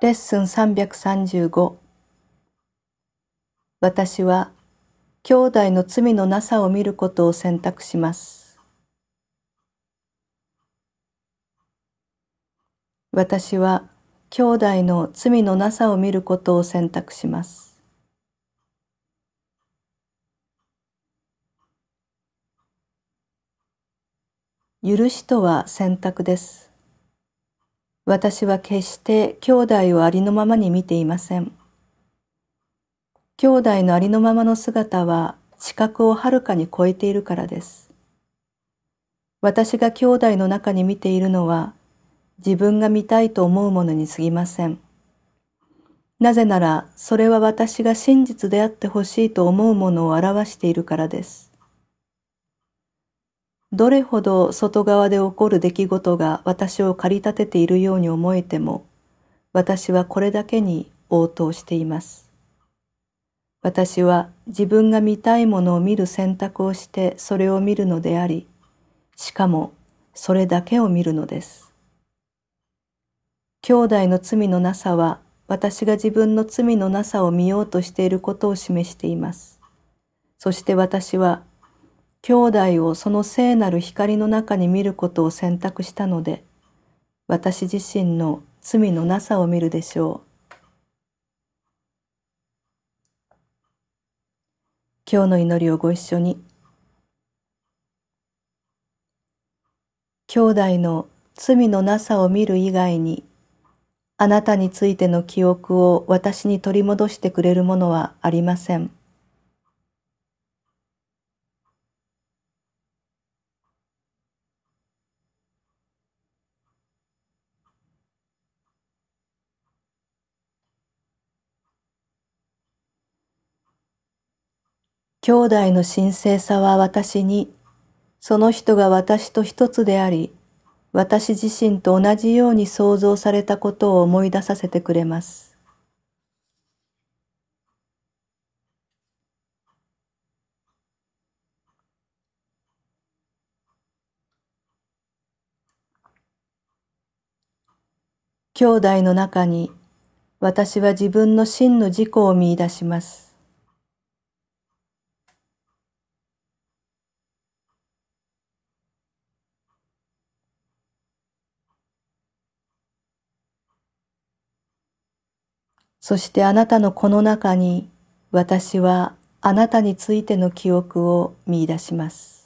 レッスン335私は兄弟の罪のなさを見ることを選択します。私は兄弟の罪のなさを見ることを選択します。許しとは選択です。私は決して兄弟をありのままに見ていません。兄弟のありのままの姿は知覚をはるかに超えているからです。私が兄弟の中に見ているのは自分が見たいと思うものに過ぎません。なぜならそれは私が真実であってほしいと思うものを表しているからです。どれほど外側で起こる出来事が私を駆り立てているように思えても、私はこれだけに応答しています。私は自分が見たいものを見る選択をしてそれを見るのであり、しかもそれだけを見るのです。兄弟の罪のなさは私が自分の罪のなさを見ようとしていることを示しています。そして私は兄弟をその聖なる光の中に見ることを選択したので、私自身の罪のなさを見るでしょう。今日の祈りをご一緒に。兄弟の罪のなさを見る以外に、あなたについての記憶を私に取り戻してくれるものはありません。兄弟の神聖さは私に、その人が私と一つであり、私自身と同じように創造されたことを思い出させてくれます。兄弟の中に私は自分の真の自己を見出します。そしてあなたのこの中に私はあなたについての記憶を見出します。